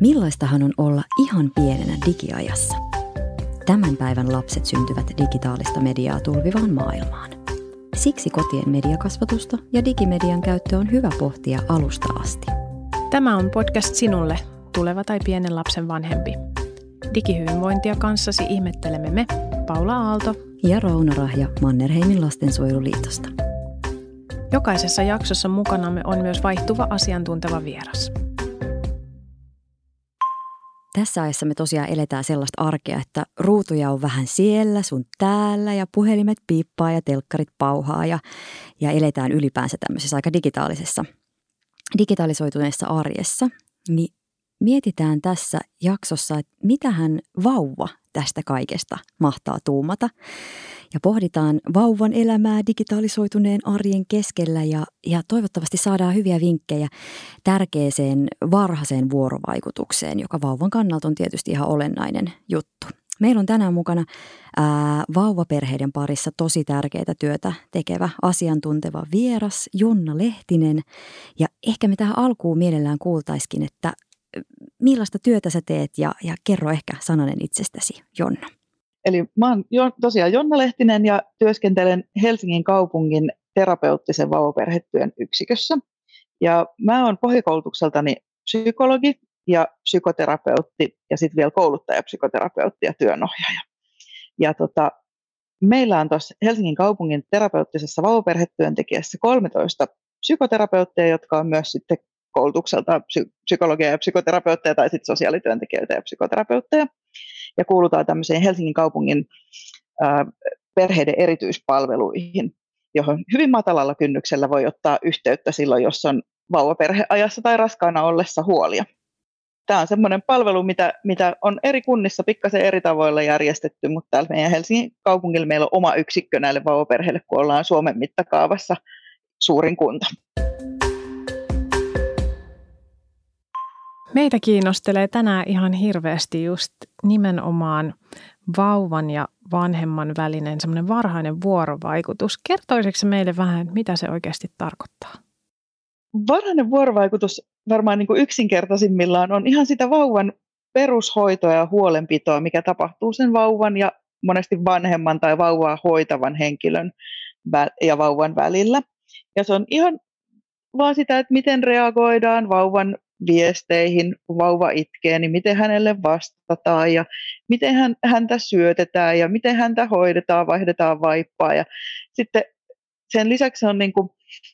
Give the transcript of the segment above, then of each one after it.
Millaistahan on olla ihan pienenä digiajassa? Tämän päivän lapset syntyvät digitaalista mediaa tulvivaan maailmaan. Siksi kotien mediakasvatusta ja digimedian käyttö on hyvä pohtia alusta asti. Tämä on podcast sinulle, tuleva tai pienen lapsen vanhempi. Digihyvinvointia kanssasi ihmettelemme me, Paula Aalto ja Rauno Rahja Mannerheimin lastensuojeluliitosta. Jokaisessa jaksossa mukanamme on myös vaihtuva asiantunteva vieras. Tässä ajassa me tosiaan eletään sellaista arkea, että ruutuja on vähän siellä, sun täällä ja puhelimet piippaa ja telkkarit pauhaa ja, ja eletään ylipäänsä tämmöisessä aika digitaalisessa, digitalisoituneessa arjessa. Niin mietitään tässä jaksossa, että mitähän vauva tästä kaikesta mahtaa tuumata. Ja pohditaan vauvan elämää digitalisoituneen arjen keskellä ja, ja toivottavasti saadaan hyviä vinkkejä tärkeeseen varhaiseen vuorovaikutukseen, joka vauvan kannalta on tietysti ihan olennainen juttu. Meillä on tänään mukana ää, vauvaperheiden parissa tosi tärkeää työtä tekevä asiantunteva vieras Jonna Lehtinen. Ja ehkä me tähän alkuun mielellään kuultaiskin, että millaista työtä sä teet ja, ja kerro ehkä sananen itsestäsi, Jonna. Eli mä oon jo, tosiaan Jonna Lehtinen ja työskentelen Helsingin kaupungin terapeuttisen vauvaperhetyön yksikössä. Ja mä oon pohjakoulutukseltani psykologi ja psykoterapeutti ja sitten vielä kouluttaja, psykoterapeutti ja työnohjaaja. Ja tota, meillä on tuossa Helsingin kaupungin terapeuttisessa vauvaperhetyöntekijässä 13 psykoterapeutteja, jotka on myös sitten koulutukselta psy- psykologia ja psykoterapeutteja tai sitten sosiaalityöntekijöitä ja psykoterapeutteja. Ja kuulutaan tämmöiseen Helsingin kaupungin perheiden erityispalveluihin, johon hyvin matalalla kynnyksellä voi ottaa yhteyttä silloin, jos on vauvaperheajassa tai raskaana ollessa huolia. Tämä on semmoinen palvelu, mitä, mitä on eri kunnissa pikkasen eri tavoilla järjestetty, mutta täällä meidän Helsingin kaupungilla meillä on oma yksikkö näille vauvaperheille, kun ollaan Suomen mittakaavassa suurin kunta. Meitä kiinnostelee tänään ihan hirveästi just nimenomaan vauvan ja vanhemman välinen semmoinen varhainen vuorovaikutus. Kertoisitko meille vähän, mitä se oikeasti tarkoittaa? Varhainen vuorovaikutus varmaan niin kuin yksinkertaisimmillaan on ihan sitä vauvan perushoitoa ja huolenpitoa, mikä tapahtuu sen vauvan ja monesti vanhemman tai vauvaa hoitavan henkilön ja vauvan välillä. Ja se on ihan vaan sitä, että miten reagoidaan vauvan viesteihin, kun vauva itkee, niin miten hänelle vastataan ja miten hän, häntä syötetään ja miten häntä hoidetaan, vaihdetaan vaippaa. Ja sitten sen lisäksi on niin kuin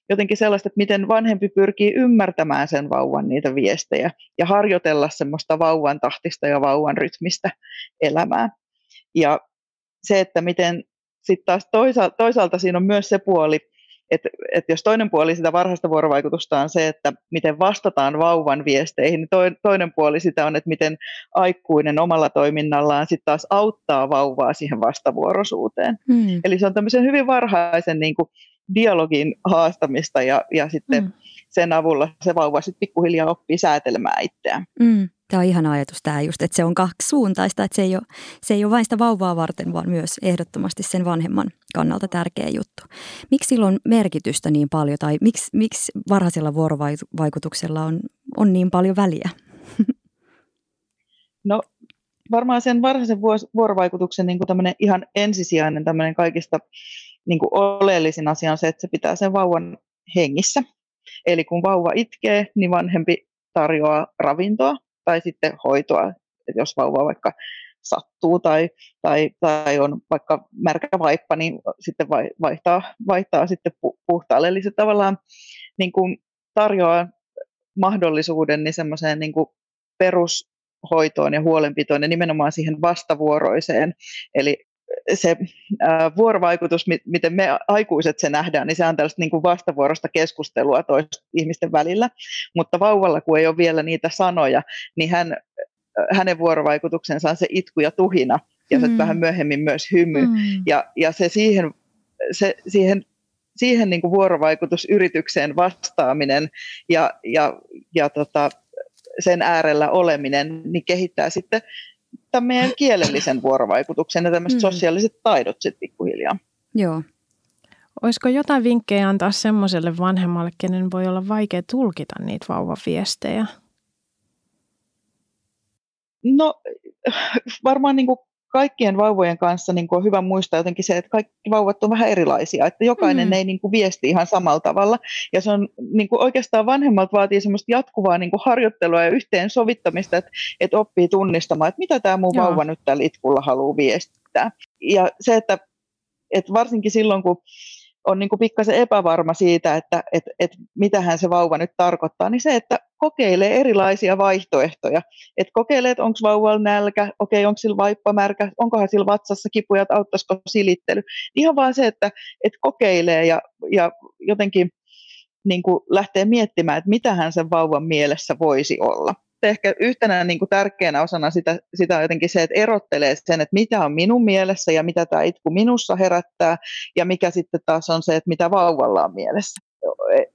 jotenkin sellaista, että miten vanhempi pyrkii ymmärtämään sen vauvan niitä viestejä ja harjoitella semmoista vauvan tahtista ja vauvan rytmistä elämää. Ja se, että miten sitten taas toisaalta, toisaalta siinä on myös se puoli, että et jos toinen puoli sitä varhaista vuorovaikutusta on se, että miten vastataan vauvan viesteihin, niin toinen puoli sitä on, että miten aikuinen omalla toiminnallaan sitten taas auttaa vauvaa siihen vastavuoroisuuteen. Mm. Eli se on tämmöisen hyvin varhaisen niin kuin, dialogin haastamista ja, ja sitten mm. sen avulla se vauva sitten pikkuhiljaa oppii säätelemään itseään. Mm. Tämä on ihana ajatus tämä just, että se on kaksisuuntaista, että se ei, ole, se ei ole vain sitä vauvaa varten, vaan myös ehdottomasti sen vanhemman kannalta tärkeä juttu. Miksi sillä on merkitystä niin paljon tai miksi, miksi varhaisella vuorovaikutuksella on, on niin paljon väliä? No varmaan sen varhaisen vuorovaikutuksen niin kuin ihan ensisijainen tämmöinen kaikista niin kuin oleellisin asia on se, että se pitää sen vauvan hengissä. Eli kun vauva itkee, niin vanhempi tarjoaa ravintoa tai sitten hoitoa, että jos vauva vaikka sattuu tai, tai, tai on vaikka märkä vaippa, niin sitten vaihtaa, vaihtaa sitten puhtaalle. Eli se tavallaan niin kuin tarjoaa mahdollisuuden niin semmoiseen niin kuin perushoitoon ja huolenpitoon ja nimenomaan siihen vastavuoroiseen. Eli se vuorovaikutus, miten me aikuiset se nähdään, niin se on tällaista niin kuin vastavuorosta keskustelua toisten ihmisten välillä, mutta vauvalla, kun ei ole vielä niitä sanoja, niin hän, hänen vuorovaikutuksensa on se itku ja tuhina, ja mm. vähän myöhemmin myös hymy, mm. ja, ja se siihen, se, siihen siihen niin kuin vuorovaikutusyritykseen vastaaminen ja, ja, ja tota, sen äärellä oleminen, niin kehittää sitten tämän meidän kielellisen vuorovaikutuksen ja tämmöiset mm. sosiaaliset taidot sitten pikkuhiljaa. Joo. Olisiko jotain vinkkejä antaa semmoiselle vanhemmalle, kenen voi olla vaikea tulkita niitä vauvaviestejä? No varmaan niin kuin kaikkien vauvojen kanssa niin kuin on hyvä muistaa jotenkin se, että kaikki vauvat on vähän erilaisia, että jokainen mm. ei niin kuin viesti ihan samalla tavalla. Ja se on niin kuin oikeastaan vanhemmalta vaatii semmoista jatkuvaa niin kuin harjoittelua ja yhteensovittamista, että, että oppii tunnistamaan, että mitä tämä mun Joo. vauva nyt tällä itkulla haluaa viestittää. Ja se, että, että varsinkin silloin, kun on niin kuin pikkasen epävarma siitä, että et, et mitähän se vauva nyt tarkoittaa, niin se, että kokeilee erilaisia vaihtoehtoja. Että kokeilee, että onko vauvalla nälkä, okei, onko sillä vaippa märkä, onkohan sillä vatsassa kipuja, että auttaisiko silittely. Ihan vaan se, että et kokeilee ja, ja jotenkin niin kuin lähtee miettimään, että mitähän sen vauvan mielessä voisi olla ehkä yhtenä niin kuin tärkeänä osana sitä, sitä on jotenkin se, että erottelee sen, että mitä on minun mielessä ja mitä tämä itku minussa herättää, ja mikä sitten taas on se, että mitä vauvalla on mielessä.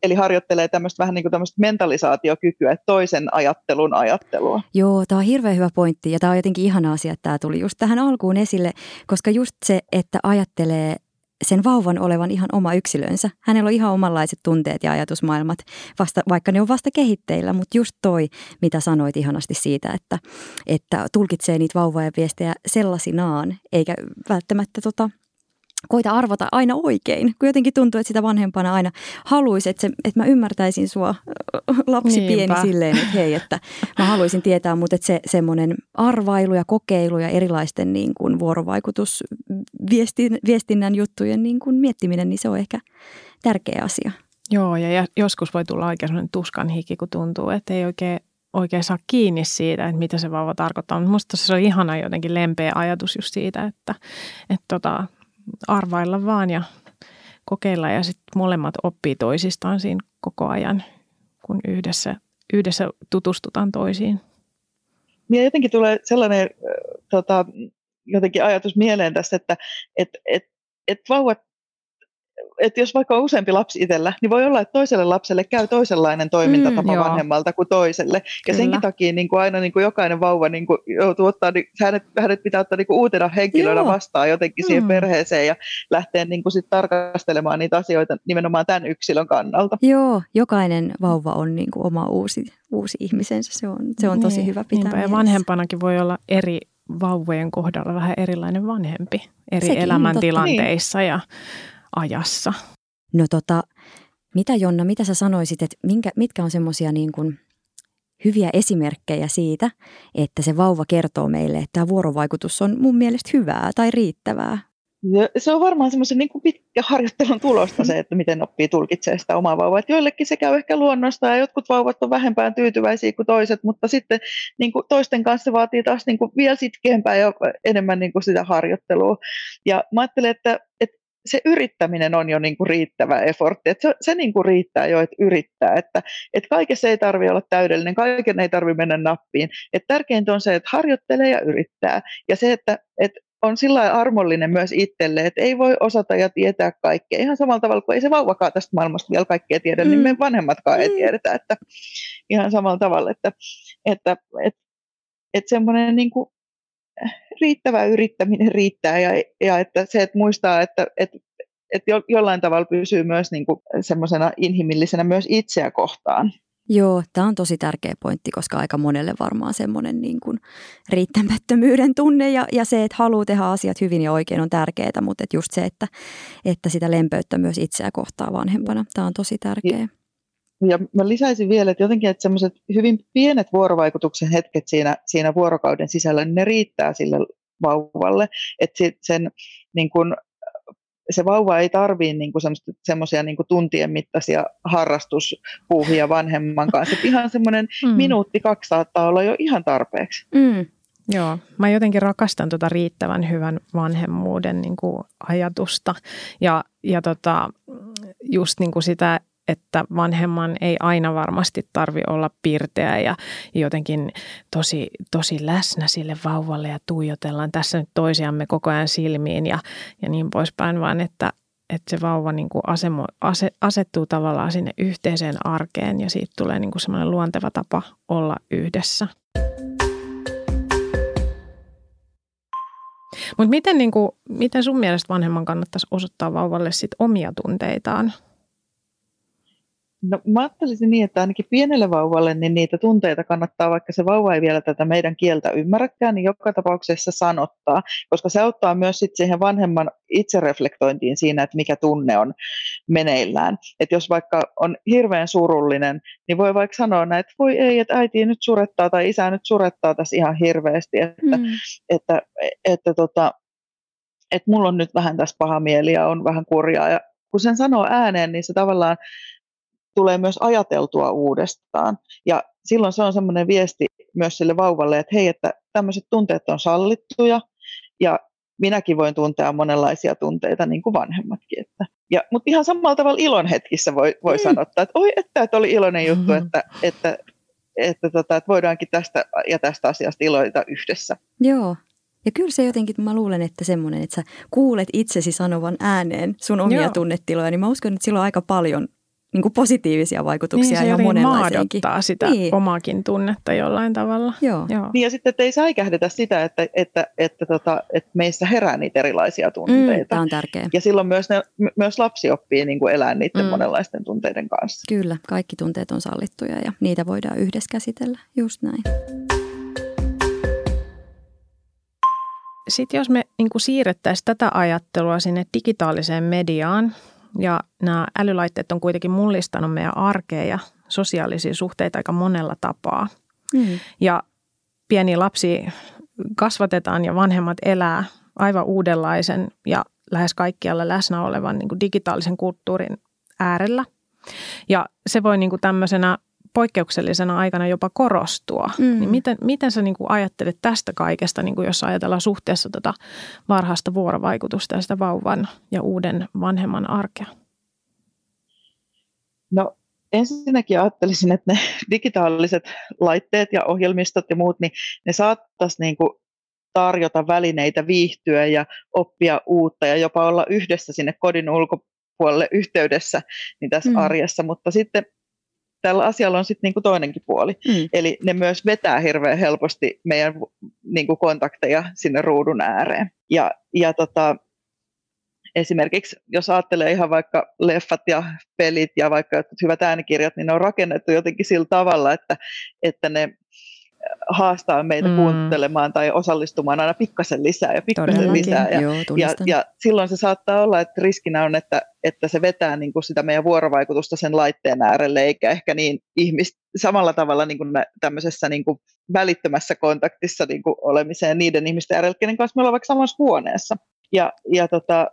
Eli harjoittelee tämmöistä vähän niin kuin tämmöistä mentalisaatiokykyä, toisen ajattelun ajattelua. Joo, tämä on hirveän hyvä pointti ja tämä on jotenkin ihana asia, että tämä tuli just tähän alkuun esille, koska just se, että ajattelee sen vauvan olevan ihan oma yksilönsä. Hänellä on ihan omanlaiset tunteet ja ajatusmaailmat, vasta, vaikka ne on vasta kehitteillä, mutta just toi, mitä sanoit ihanasti siitä, että, että tulkitsee niitä vauvoja viestejä sellaisinaan, eikä välttämättä tota, koita arvata aina oikein, kun jotenkin tuntuu, että sitä vanhempana aina haluaisi, että, se, että mä ymmärtäisin sua lapsi Niinpä. pieni silleen, että hei, että mä haluaisin tietää, mutta että se semmoinen arvailu ja kokeilu ja erilaisten niin kuin vuorovaikutus viestin, viestinnän juttujen niin kuin miettiminen, niin se on ehkä tärkeä asia. Joo, ja joskus voi tulla oikein sellainen tuskan hiki, kun tuntuu, että ei oikein oikein saa kiinni siitä, että mitä se vauva tarkoittaa. Mutta musta se on ihana jotenkin lempeä ajatus just siitä, että, että tota, arvailla vaan ja kokeilla ja sitten molemmat oppii toisistaan siinä koko ajan, kun yhdessä, yhdessä tutustutaan toisiin. Ja jotenkin tulee sellainen tota, jotenkin ajatus mieleen tästä, että et, et, et vauvat että jos vaikka on useampi lapsi itsellä, niin voi olla, että toiselle lapselle käy toisenlainen toimintatapa mm, vanhemmalta kuin toiselle. Ja Kyllä. senkin takia niin kuin aina niin kuin jokainen vauva niin kuin joutuu ottaa, niin hänet, hänet pitää ottaa niin kuin uutena henkilönä joo. vastaan jotenkin mm. siihen perheeseen ja lähteä niin kuin sit tarkastelemaan niitä asioita nimenomaan tämän yksilön kannalta. Joo, jokainen vauva on niin kuin oma uusi, uusi ihmisensä. Se on, se on tosi niin, hyvä pitää niinpä, Ja vanhempanakin voi olla eri vauvojen kohdalla vähän erilainen vanhempi eri Sekin, elämäntilanteissa niin. ja ajassa. No tota, mitä Jonna, mitä sä sanoisit, että minkä, mitkä on semmoisia niin kuin hyviä esimerkkejä siitä, että se vauva kertoo meille, että tämä vuorovaikutus on mun mielestä hyvää tai riittävää? Ja se on varmaan semmoisen niin kuin pitkä harjoittelun tulosta se, että miten oppii tulkitsemaan sitä omaa vauvaa. Että joillekin se käy ehkä luonnosta ja jotkut vauvat on vähempään tyytyväisiä kuin toiset, mutta sitten niin kuin toisten kanssa vaatii taas niin kuin vielä sitkeämpää ja enemmän niin kuin sitä harjoittelua. Ja mä ajattelen, että, että se yrittäminen on jo niin kuin riittävä effortti, että se, se niin kuin riittää jo, että yrittää, että, että kaikessa ei tarvitse olla täydellinen, kaiken ei tarvitse mennä nappiin, että tärkeintä on se, että harjoittelee ja yrittää, ja se, että, että on sillä armollinen myös itselle, että ei voi osata ja tietää kaikkea. Ihan samalla tavalla kuin ei se vauvakaan tästä maailmasta vielä kaikkea tiedä, mm. niin me vanhemmatkaan mm. ei tiedetä, että ihan samalla tavalla, että, että, että, että, että semmoinen niin kuin riittävä yrittäminen riittää ja, ja että se, että muistaa, että, että, että jo, jollain tavalla pysyy myös niin kuin semmoisena inhimillisenä myös itseä kohtaan. Joo, tämä on tosi tärkeä pointti, koska aika monelle varmaan semmoinen niin kuin riittämättömyyden tunne ja, ja se, että haluaa tehdä asiat hyvin ja oikein on tärkeää, mutta että just se, että, että sitä lempöyttä myös itseä kohtaa vanhempana, tämä on tosi tärkeä. Ja mä lisäisin vielä, että jotenkin, että semmoiset hyvin pienet vuorovaikutuksen hetket siinä, siinä vuorokauden sisällä, niin ne riittää sille vauvalle, että sen niin kun, se vauva ei tarvitse niin semmoisia niin tuntien mittaisia harrastuspuuhia vanhemman kanssa. Että ihan semmoinen mm. minuutti, kaksi saattaa olla jo ihan tarpeeksi. Mm. Joo, mä jotenkin rakastan tuota riittävän hyvän vanhemmuuden niin kuin ajatusta ja, ja tota, just niin kuin sitä, että vanhemman ei aina varmasti tarvi olla pirteä ja jotenkin tosi, tosi läsnä sille vauvalle ja tuijotellaan tässä nyt toisiamme koko ajan silmiin ja, ja niin poispäin, vaan että, että se vauva niin kuin asemo, ase, asettuu tavallaan sinne yhteiseen arkeen ja siitä tulee niin kuin semmoinen luonteva tapa olla yhdessä. Mutta miten, niin kuin, miten sun mielestä vanhemman kannattaisi osoittaa vauvalle sit omia tunteitaan? No mä ajattelisin niin, että ainakin pienelle vauvalle niin niitä tunteita kannattaa, vaikka se vauva ei vielä tätä meidän kieltä ymmärräkään, niin joka tapauksessa sanottaa, koska se auttaa myös sit siihen vanhemman itsereflektointiin siinä, että mikä tunne on meneillään. Että jos vaikka on hirveän surullinen, niin voi vaikka sanoa näin, että voi ei, että äiti nyt surettaa tai isä nyt surettaa tässä ihan hirveästi, että, mm. että, että, että, tota, että mulla on nyt vähän tässä paha mieli ja on vähän kurjaa ja kun sen sanoo ääneen, niin se tavallaan tulee myös ajateltua uudestaan. Ja silloin se on semmoinen viesti myös sille vauvalle, että hei, että tämmöiset tunteet on sallittuja ja minäkin voin tuntea monenlaisia tunteita niin kuin vanhemmatkin. Että. Ja, mutta ihan samalla tavalla ilon hetkissä voi, voi mm. sanoa, että oi, että, että oli iloinen juttu, mm-hmm. että, että, että, tota, että voidaankin tästä ja tästä asiasta iloita yhdessä. Joo, ja kyllä se jotenkin, mä luulen, että semmoinen, että sä kuulet itsesi sanovan ääneen sun omia Joo. tunnetiloja, niin mä uskon, että sillä on aika paljon niin kuin positiivisia vaikutuksia niin, ja monenlaisiakin. sitä niin. omaakin tunnetta jollain tavalla. Joo. Joo. Niin ja sitten, että ei säikähdetä sitä, että, että, että, tota, että meissä herää niitä erilaisia tunteita. Mm, tämä on tärkeää. Ja silloin myös, ne, myös lapsi oppii niin kuin elää niiden mm. monenlaisten tunteiden kanssa. Kyllä, kaikki tunteet on sallittuja ja niitä voidaan yhdessä käsitellä, just näin. Sitten jos me niin siirrettäisiin tätä ajattelua sinne digitaaliseen mediaan, ja nämä älylaitteet on kuitenkin mullistanut meidän arkea ja sosiaalisia suhteita aika monella tapaa. Mm. Ja pieni lapsi kasvatetaan ja vanhemmat elää aivan uudenlaisen ja lähes kaikkialla läsnä olevan niin kuin digitaalisen kulttuurin äärellä. Ja se voi niin kuin tämmöisenä poikkeuksellisena aikana jopa korostua. Mm. Niin miten, miten sä niin kuin ajattelet tästä kaikesta, niin kuin jos ajatellaan suhteessa tätä tota varhaista vuorovaikutusta ja sitä vauvan ja uuden vanhemman arkea? No ensinnäkin ajattelisin, että ne digitaaliset laitteet ja ohjelmistot ja muut, niin ne saattaisi niin kuin tarjota välineitä viihtyä ja oppia uutta ja jopa olla yhdessä sinne kodin ulkopuolelle yhteydessä niin tässä mm. arjessa, mutta sitten tällä asialla on sitten niinku toinenkin puoli. Mm. Eli ne myös vetää hirveän helposti meidän niinku kontakteja sinne ruudun ääreen. Ja, ja tota, esimerkiksi jos ajattelee ihan vaikka leffat ja pelit ja vaikka hyvät äänikirjat, niin ne on rakennettu jotenkin sillä tavalla, että, että ne haastaa meitä mm. kuuntelemaan tai osallistumaan aina pikkasen lisää ja pikkasen lisää. Ja, Joo, ja, ja silloin se saattaa olla, että riskinä on, että, että se vetää niin kuin sitä meidän vuorovaikutusta sen laitteen äärelle, eikä ehkä niin ihmis, samalla tavalla niin kuin tämmöisessä niin kuin välittömässä kontaktissa niin kuin olemiseen niiden ihmisten äärelle, kenen kanssa me ollaan vaikka samassa huoneessa. Ja, ja, tota,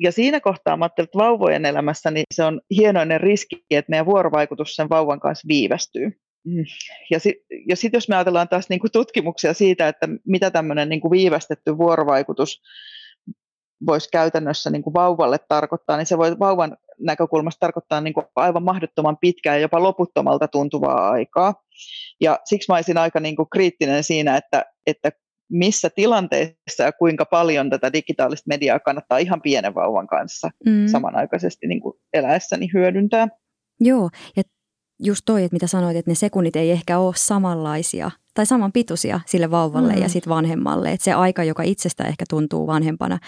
ja siinä kohtaa mä että vauvojen elämässä niin se on hienoinen riski, että meidän vuorovaikutus sen vauvan kanssa viivästyy. Mm. Ja sitten ja sit jos me ajatellaan taas niin kuin tutkimuksia siitä, että mitä tämmöinen niin kuin viivästetty vuorovaikutus voisi käytännössä niin kuin vauvalle tarkoittaa, niin se voi vauvan näkökulmasta tarkoittaa niin kuin aivan mahdottoman pitkää ja jopa loputtomalta tuntuvaa aikaa. Ja siksi mä olisin aika niin kuin kriittinen siinä, että, että missä tilanteessa ja kuinka paljon tätä digitaalista mediaa kannattaa ihan pienen vauvan kanssa mm. samanaikaisesti niin kuin eläessäni hyödyntää. Joo, ja just toi, että mitä sanoit, että ne sekunnit ei ehkä ole samanlaisia tai samanpituisia sille vauvalle mm. ja sitten vanhemmalle. Että se aika, joka itsestä ehkä tuntuu vanhempana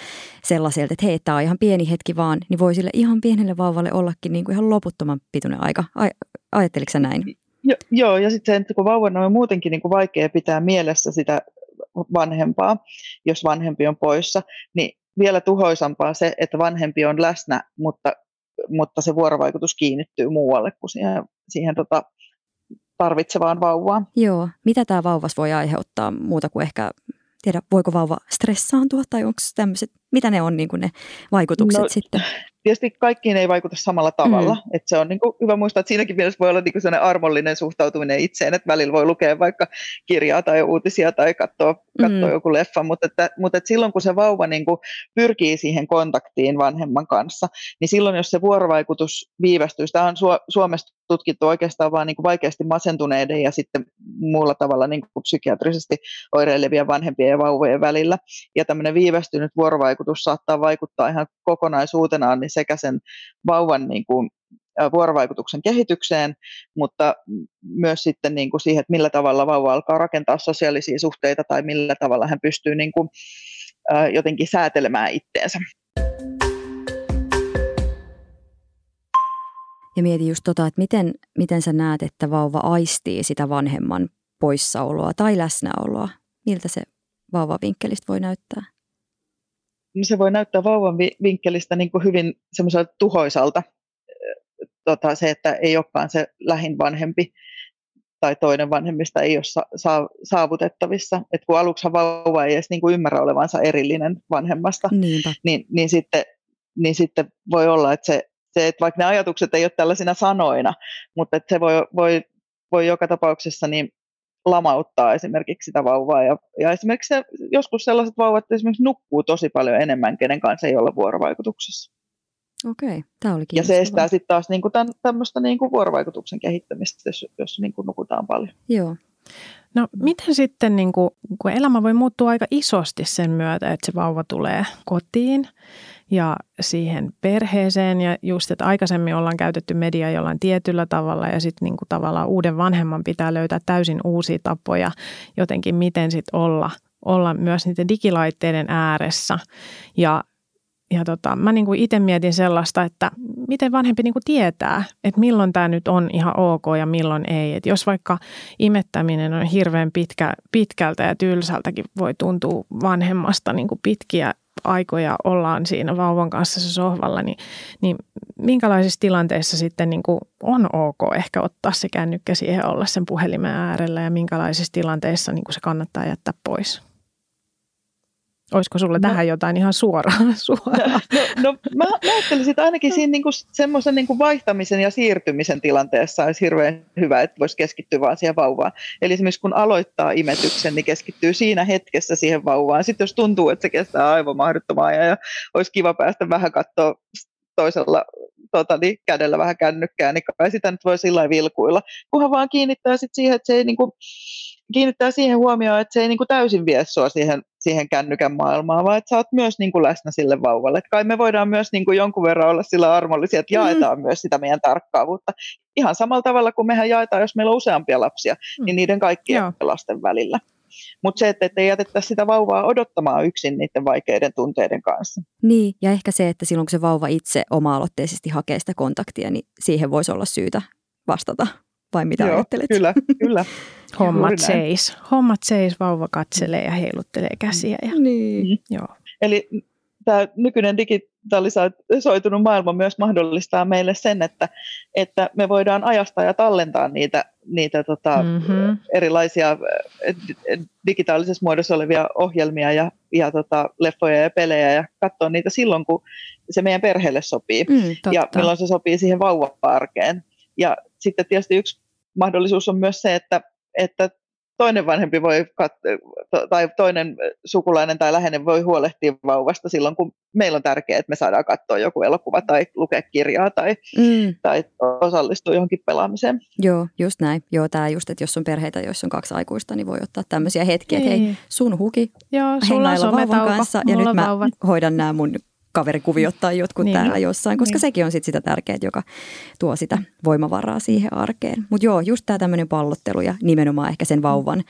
sellaiselta, että hei, tämä on ihan pieni hetki vaan, niin voi sille ihan pienelle vauvalle ollakin niin kuin ihan loputtoman pituinen aika. Ai, ajatteliko sä näin? Jo, joo, ja sitten se, että kun vauvan on muutenkin niin kuin vaikea pitää mielessä sitä vanhempaa, jos vanhempi on poissa, niin vielä tuhoisampaa se, että vanhempi on läsnä, mutta mutta se vuorovaikutus kiinnittyy muualle kuin siihen, siihen tota, tarvitsevaan vauvaan. Joo. Mitä tämä vauvas voi aiheuttaa muuta kuin ehkä, tiedä, voiko vauva stressaantua tai onko tämmöiset, mitä ne on niin kuin ne vaikutukset no, sitten? tietysti kaikkiin ei vaikuta samalla tavalla. Mm. Että se on niin kuin hyvä muistaa, että siinäkin mielessä voi olla niin kuin armollinen suhtautuminen itseen, että välillä voi lukea vaikka kirjaa tai uutisia tai katsoa, katsoa mm. joku leffa, mutta, että, mutta että silloin kun se vauva niin kuin pyrkii siihen kontaktiin vanhemman kanssa, niin silloin jos se vuorovaikutus viivästyy, tämä on Suomessa tutkittu oikeastaan vain niin kuin vaikeasti masentuneiden ja sitten muulla tavalla niin kuin psykiatrisesti oireilevien vanhempien ja vauvojen välillä. Ja tämmöinen viivästynyt vuorovaikutus saattaa vaikuttaa ihan kokonaisuutenaan niin sekä sen vauvan niin kuin, vuorovaikutuksen kehitykseen, mutta myös sitten niin kuin siihen, että millä tavalla vauva alkaa rakentaa sosiaalisia suhteita tai millä tavalla hän pystyy niin kuin, jotenkin säätelemään itteensä. Ja mietin just tota, että miten, miten sä näet, että vauva aistii sitä vanhemman poissaoloa tai läsnäoloa. Miltä se vauvavinkkelistä voi näyttää? No se voi näyttää vauvan vinkkelistä niin kuin hyvin semmoiselta tuhoisalta. Tota, se, että ei olekaan se lähin vanhempi tai toinen vanhemmista ei ole sa- saavutettavissa. Et kun aluksi vauva ei edes niin kuin ymmärrä olevansa erillinen vanhemmasta, niin, niin, sitten, niin sitten voi olla, että se, se, että vaikka ne ajatukset ei ole tällaisina sanoina, mutta että se voi, voi, voi joka tapauksessa niin lamauttaa esimerkiksi sitä vauvaa. Ja, ja esimerkiksi se, joskus sellaiset vauvat esimerkiksi nukkuu tosi paljon enemmän, kenen kanssa ei olla vuorovaikutuksessa. Okei, tämä oli Ja se estää sitten taas niinku tämän, tämmöistä niinku vuorovaikutuksen kehittämistä, jos, jos niinku nukutaan paljon. Joo. No miten sitten, niin kuin, kun elämä voi muuttua aika isosti sen myötä, että se vauva tulee kotiin ja siihen perheeseen? Ja just, että aikaisemmin ollaan käytetty mediaa jollain tietyllä tavalla ja sitten niin kuin tavallaan uuden vanhemman pitää löytää täysin uusia tapoja jotenkin, miten sitten olla, olla myös niiden digilaitteiden ääressä. Ja ja tota, mä niin kuin itse mietin sellaista, että miten vanhempi niin kuin tietää, että milloin tämä nyt on ihan ok ja milloin ei. Et jos vaikka imettäminen on hirveän pitkä, pitkältä ja tylsältäkin voi tuntua vanhemmasta niin kuin pitkiä aikoja ollaan siinä vauvan kanssa se sohvalla, niin, niin minkälaisissa tilanteissa sitten niin kuin on ok ehkä ottaa se kännykkä siihen olla sen puhelimen äärellä ja minkälaisissa tilanteissa niin kuin se kannattaa jättää pois? Olisiko sulle no, tähän jotain ihan suoraan? suoraan? No, no mä, mä ajattelisin, että ainakin siinä niinku, semmoisen niinku vaihtamisen ja siirtymisen tilanteessa olisi hirveän hyvä, että voisi keskittyä vaan siihen vauvaan. Eli esimerkiksi kun aloittaa imetyksen, niin keskittyy siinä hetkessä siihen vauvaan. Sitten jos tuntuu, että se kestää aivan mahdottomaa ja olisi kiva päästä vähän katsoa toisella tota, niin, kädellä vähän kännykkää, niin kai sitä nyt voi sillä vilkuilla. Kunhan vaan kiinnittää sit siihen, että se ei niinku, kiinnittää siihen huomioon, että se ei niinku täysin vie sua siihen, siihen kännykän maailmaan, vaan että sä oot myös niinku läsnä sille vauvalle. Et kai me voidaan myös niinku jonkun verran olla sillä armollisia, että jaetaan mm. myös sitä meidän tarkkaavuutta. Ihan samalla tavalla kuin mehän jaetaan, jos meillä on useampia lapsia, mm. niin niiden kaikkien Joo. lasten välillä. Mutta se, että ei jätetä sitä vauvaa odottamaan yksin niiden vaikeiden tunteiden kanssa. Niin, ja ehkä se, että silloin kun se vauva itse oma-aloitteisesti hakee sitä kontaktia, niin siihen voisi olla syytä vastata vai mitä Joo, ajattelet? Kyllä, kyllä. Hommat seis. Hommat seis, vauva katselee ja heiluttelee käsiä. Ja... Niin. Mm. Joo. Eli tämä nykyinen digitalisoitunut maailma myös mahdollistaa meille sen, että, että me voidaan ajastaa ja tallentaa niitä, niitä tota, mm-hmm. erilaisia digitaalisessa muodossa olevia ohjelmia ja, ja tota, leffoja ja pelejä ja katsoa niitä silloin, kun se meidän perheelle sopii mm, ja milloin se sopii siihen vauva-arkeen. Ja sitten tietysti yksi mahdollisuus on myös se, että, että toinen vanhempi voi kat- tai toinen sukulainen tai läheinen voi huolehtia vauvasta silloin, kun meillä on tärkeää, että me saadaan katsoa joku elokuva tai lukea kirjaa tai, mm. tai osallistua johonkin pelaamiseen. Joo, just näin. Joo, tämä just, että jos on perheitä, joissa on kaksi aikuista, niin voi ottaa tämmöisiä hetkiä, että hei, niin. sun huki Joo, sulla on vauvan kanssa ja nyt mä vauvat. hoidan nämä mun kaverikuviot tai jotkut niin, täällä jossain, koska niin. sekin on sitten sitä tärkeää, joka tuo sitä voimavaraa siihen arkeen. Mutta joo, just tämä tämmöinen pallottelu ja nimenomaan ehkä sen vauvan,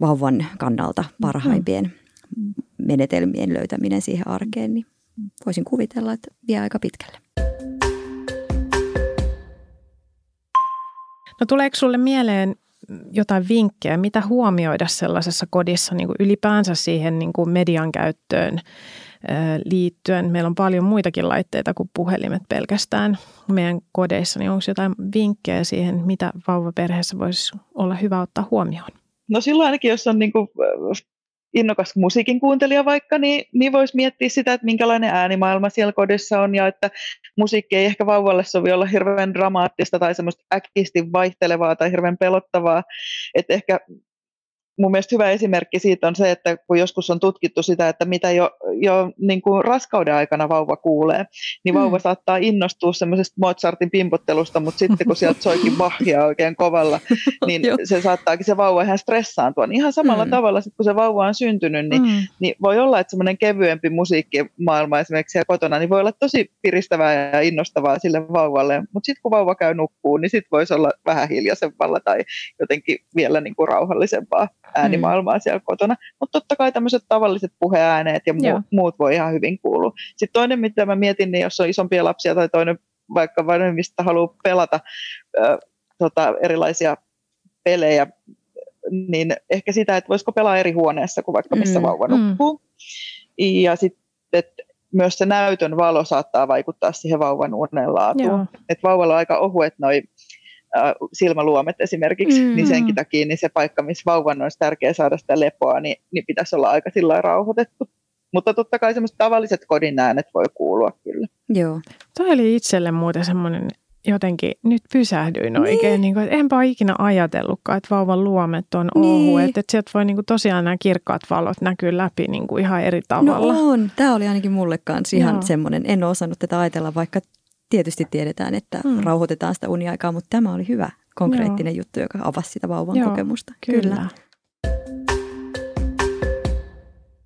vauvan kannalta parhaimpien menetelmien löytäminen siihen arkeen, niin voisin kuvitella, että vie aika pitkälle. No tuleeko sulle mieleen jotain vinkkejä, mitä huomioida sellaisessa kodissa niin kuin ylipäänsä siihen niin kuin median käyttöön liittyen. Meillä on paljon muitakin laitteita kuin puhelimet pelkästään meidän kodeissa, niin onko jotain vinkkejä siihen, mitä vauvaperheessä voisi olla hyvä ottaa huomioon? No silloin ainakin, jos on niin kuin innokas musiikin kuuntelija vaikka, niin, niin voisi miettiä sitä, että minkälainen äänimaailma siellä kodissa on ja että musiikki ei ehkä vauvalle sovi olla hirveän dramaattista tai semmoista äkkisti vaihtelevaa tai hirveän pelottavaa. Että ehkä mun mielestä hyvä esimerkki siitä on se, että kun joskus on tutkittu sitä, että mitä jo, jo niin kuin raskauden aikana vauva kuulee, niin mm. vauva saattaa innostua semmoisesta Mozartin pimpottelusta, mutta sitten kun sieltä soikin Bachia oikein kovalla, niin se saattaakin se vauva ihan stressaantua. Niin ihan samalla mm. tavalla, sit kun se vauva on syntynyt, niin, mm. niin voi olla, että semmoinen kevyempi musiikkimaailma esimerkiksi siellä kotona, niin voi olla tosi piristävää ja innostavaa sille vauvalle, mutta sitten kun vauva käy nukkuun, niin sitten voisi olla vähän hiljaisempalla tai jotenkin vielä niin kuin rauhallisempaa äänimaailmaa mm. siellä kotona. Mutta totta kai tämmöiset tavalliset puheääneet ja mu- muut voi ihan hyvin kuulua. Sitten toinen, mitä mä mietin, niin jos on isompia lapsia tai toinen vaikka vanhemmista haluaa pelata ö, tota, erilaisia pelejä, niin ehkä sitä, että voisiko pelaa eri huoneessa kuin vaikka missä mm, vauva nukkuu. Mm. Ja sitten myös se näytön valo saattaa vaikuttaa siihen vauvan unen laatuun. Että vauvalla on aika ohuet noi äh, silmäluomet esimerkiksi, mm. niin senkin takia niin se paikka, missä vauvan olisi tärkeää saada sitä lepoa, niin, niin pitäisi olla aika sillä rauhoitettu. Mutta totta kai semmoiset tavalliset kodin äänet voi kuulua kyllä. Joo. Toi oli itselle muuten semmoinen jotenkin, nyt pysähdyin niin. oikein, niin kuin, että enpä ole ikinä ajatellutkaan, että vauvan luomet on niin. ohu, että, että sieltä voi niin kuin, tosiaan nämä kirkkaat valot näkyy läpi niin kuin ihan eri tavalla. No on, tämä oli ainakin mulle kanssa ihan Joo. semmoinen, en ole osannut tätä ajatella, vaikka tietysti tiedetään, että hmm. rauhoitetaan sitä uniaikaa, mutta tämä oli hyvä konkreettinen Joo. juttu, joka avasi sitä vauvan Joo, kokemusta. Kyllä. kyllä.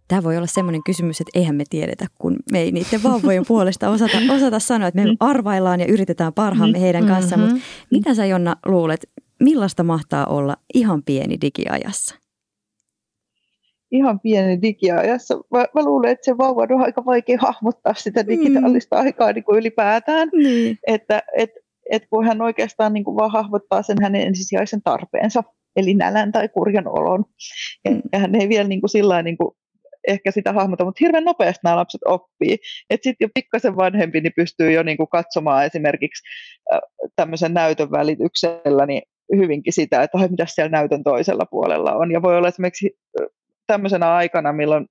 Tämä voi olla semmoinen kysymys, että eihän me tiedetä, kun me ei niiden vauvojen puolesta osata, osata sanoa, että me mm. arvaillaan ja yritetään parhaamme mm. heidän kanssaan. Mm-hmm. Mutta mitä sä Jonna luulet, millaista mahtaa olla ihan pieni digiajassa? Ihan pieni digiajassa. Mä, mä luulen, että se vauva on aika vaikea hahmottaa sitä digitaalista mm. aikaa niin kuin ylipäätään. Mm. Että et, et kun hän oikeastaan niin kuin vaan hahmottaa sen hänen ensisijaisen tarpeensa, eli nälän tai kurjan olon. Mm. Ja hän ei vielä niin kuin sillä niin kuin ehkä sitä hahmota, mutta hirveän nopeasti nämä lapset oppii. Että sitten jo pikkasen vanhempi niin pystyy jo niinku katsomaan esimerkiksi tämmöisen näytön välityksellä niin hyvinkin sitä, että mitä siellä näytön toisella puolella on. Ja voi olla esimerkiksi tämmöisenä aikana, milloin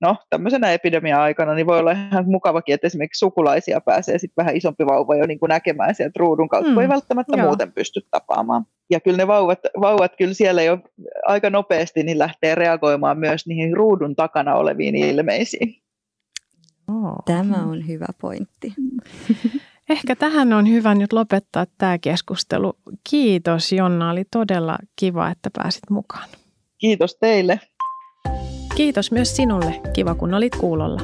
no tämmöisenä epidemia-aikana, niin voi olla ihan mukavakin, että esimerkiksi sukulaisia pääsee sitten vähän isompi vauva jo niin kuin näkemään sieltä ruudun kautta, mm. välttämättä Joo. muuten pysty tapaamaan. Ja kyllä ne vauvat, vauvat kyllä siellä jo aika nopeasti niin lähtee reagoimaan myös niihin ruudun takana oleviin ilmeisiin. Tämä on hyvä pointti. Ehkä tähän on hyvä nyt lopettaa tämä keskustelu. Kiitos Jonna, oli todella kiva, että pääsit mukaan. Kiitos teille. Kiitos myös sinulle. Kiva, kun olit kuulolla.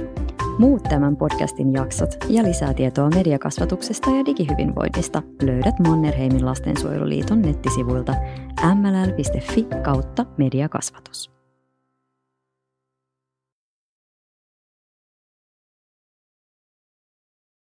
Muut tämän podcastin jaksot ja lisää tietoa mediakasvatuksesta ja digihyvinvoinnista löydät Mannerheimin lastensuojeluliiton nettisivuilta mll.fi kautta mediakasvatus.